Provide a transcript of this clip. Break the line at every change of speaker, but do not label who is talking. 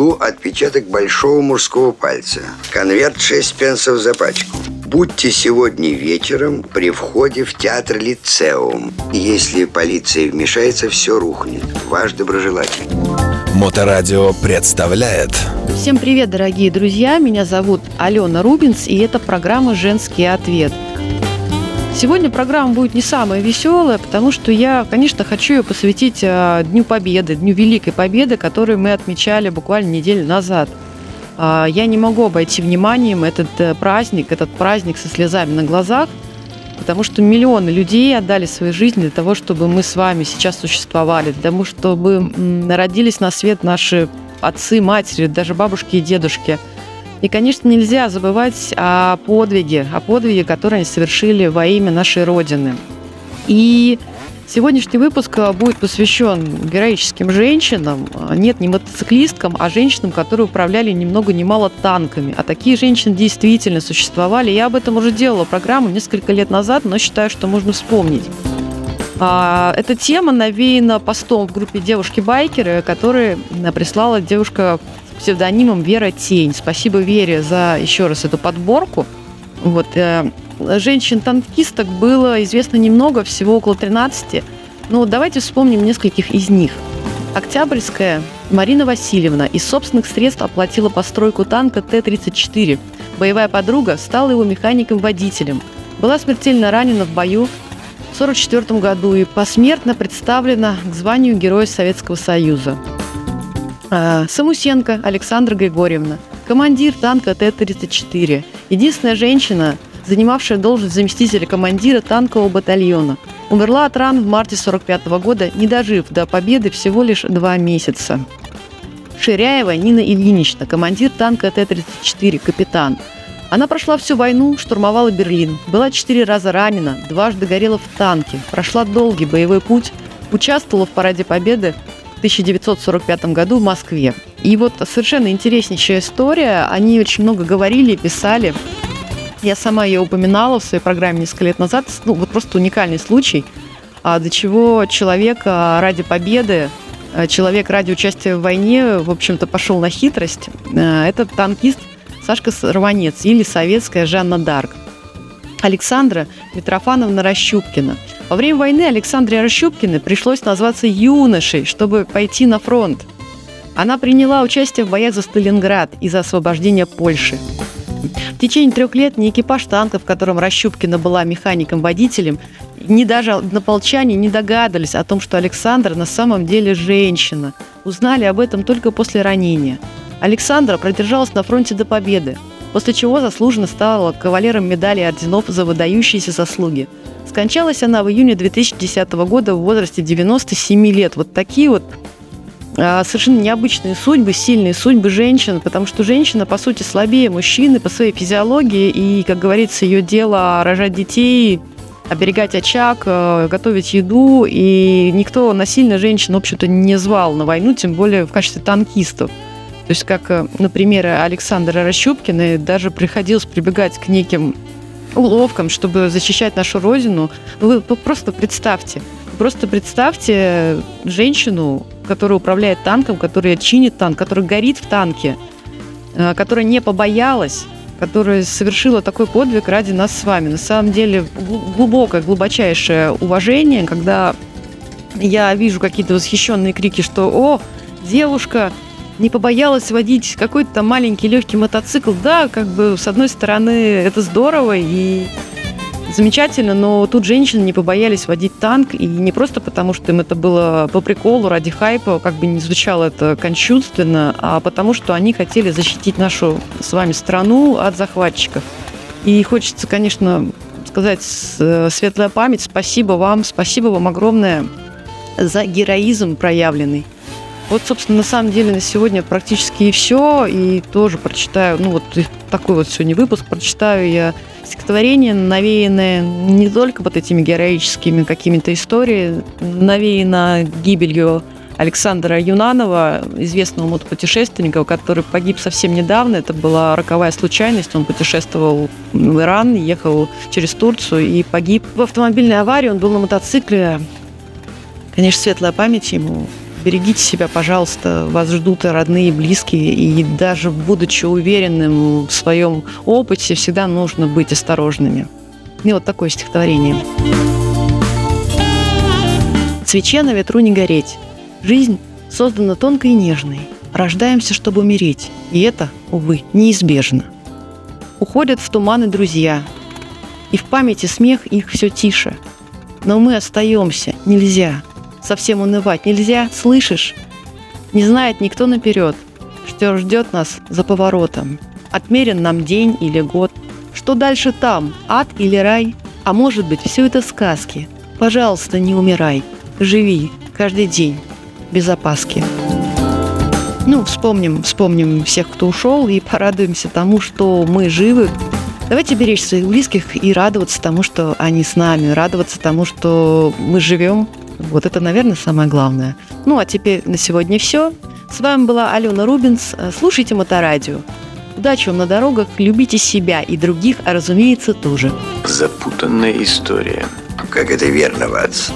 углу отпечаток большого мужского пальца. Конверт 6 пенсов за пачку. Будьте сегодня вечером при входе в театр Лицеум. Если полиция вмешается, все рухнет. Ваш доброжелатель.
Моторадио представляет
Всем привет, дорогие друзья! Меня зовут Алена Рубинс, и это программа «Женский ответ». Сегодня программа будет не самая веселая, потому что я, конечно, хочу ее посвятить а, Дню Победы, Дню Великой Победы, который мы отмечали буквально неделю назад. А, я не могу обойти вниманием этот э, праздник, этот праздник со слезами на глазах, потому что миллионы людей отдали свои жизни для того, чтобы мы с вами сейчас существовали, для того, чтобы родились на свет наши отцы, матери, даже бабушки и дедушки – и, конечно, нельзя забывать о подвиге, о подвиге, который они совершили во имя нашей Родины. И сегодняшний выпуск будет посвящен героическим женщинам, нет, не мотоциклисткам, а женщинам, которые управляли ни много ни мало танками. А такие женщины действительно существовали. Я об этом уже делала программу несколько лет назад, но считаю, что можно вспомнить. А, эта тема навеяна постом в группе девушки-байкеры, которые прислала девушка псевдонимом Вера Тень. Спасибо Вере за еще раз эту подборку. Вот, э, женщин-танкисток было известно немного, всего около 13. Но давайте вспомним нескольких из них. Октябрьская Марина Васильевна из собственных средств оплатила постройку танка Т-34. Боевая подруга стала его механиком-водителем. Была смертельно ранена в бою в 1944 году и посмертно представлена к званию Героя Советского Союза. А, Самусенко Александра Григорьевна, командир танка Т-34, единственная женщина, занимавшая должность заместителя командира танкового батальона. Умерла от ран в марте 1945 года, не дожив до победы всего лишь два месяца. Ширяева Нина Ильинична, командир танка Т-34, капитан. Она прошла всю войну, штурмовала Берлин, была четыре раза ранена, дважды горела в танке, прошла долгий боевой путь, участвовала в параде Победы 1945 году в Москве. И вот совершенно интереснейшая история. Они очень много говорили, писали. Я сама ее упоминала в своей программе несколько лет назад. Ну, вот просто уникальный случай, а, до чего человек ради победы, а, человек ради участия в войне, в общем-то, пошел на хитрость. Это танкист Сашка Рванец или советская Жанна Дарк. Александра Митрофановна Рощупкина – во время войны Александре Рощупкиной пришлось назваться юношей, чтобы пойти на фронт. Она приняла участие в боях за Сталинград и за освобождение Польши. В течение трех лет ни экипаж танка, в котором Рощупкина была механиком-водителем, ни даже однополчане не догадывались о том, что Александра на самом деле женщина. Узнали об этом только после ранения. Александра продержалась на фронте до победы, после чего заслуженно стала кавалером медали орденов за выдающиеся заслуги – Скончалась она в июне 2010 года в возрасте 97 лет. Вот такие вот а, совершенно необычные судьбы, сильные судьбы женщин, потому что женщина, по сути, слабее мужчины по своей физиологии, и, как говорится, ее дело рожать детей, оберегать очаг, э, готовить еду, и никто насильно женщин, в общем-то, не звал на войну, тем более в качестве танкистов. То есть, как, э, например, Александра Рощупкина, даже приходилось прибегать к неким уловкам, чтобы защищать нашу родину. Вы просто представьте, просто представьте женщину, которая управляет танком, которая чинит танк, которая горит в танке, э, которая не побоялась, которая совершила такой подвиг ради нас с вами. На самом деле глубокое, глубочайшее уважение, когда я вижу какие-то восхищенные крики, что «О, девушка, не побоялась водить какой-то там маленький легкий мотоцикл. Да, как бы с одной стороны это здорово и замечательно, но тут женщины не побоялись водить танк, и не просто потому, что им это было по приколу, ради хайпа, как бы не звучало это кончувственно, а потому что они хотели защитить нашу с вами страну от захватчиков. И хочется, конечно, сказать светлая память, спасибо вам, спасибо вам огромное за героизм проявленный. Вот, собственно, на самом деле на сегодня практически и все. И тоже прочитаю, ну вот такой вот сегодня выпуск, прочитаю я стихотворение, навеянное не только вот этими героическими какими-то историями, навеяно гибелью Александра Юнанова, известного мотопутешественника, который погиб совсем недавно. Это была роковая случайность. Он путешествовал в Иран, ехал через Турцию и погиб в автомобильной аварии. Он был на мотоцикле. Конечно, светлая память ему берегите себя, пожалуйста, вас ждут родные и близкие, и даже будучи уверенным в своем опыте, всегда нужно быть осторожными. И вот такое стихотворение. Свече на ветру не гореть. Жизнь создана тонкой и нежной. Рождаемся, чтобы умереть. И это, увы, неизбежно. Уходят в туманы друзья. И в памяти смех их все тише. Но мы остаемся. Нельзя. Совсем унывать нельзя. Слышишь? Не знает никто наперед, что ждет нас за поворотом. Отмерен нам день или год. Что дальше там, ад или рай? А может быть, все это сказки. Пожалуйста, не умирай. Живи каждый день без опаски. Ну, вспомним, вспомним всех, кто ушел, и порадуемся тому, что мы живы. Давайте беречь своих близких и радоваться тому, что они с нами, радоваться тому, что мы живем. Вот это, наверное, самое главное. Ну, а теперь на сегодня все. С вами была Алена Рубинс. Слушайте Моторадио. Удачи вам на дорогах, любите себя и других, а разумеется, тоже.
Запутанная история.
Как это верно, Ватс.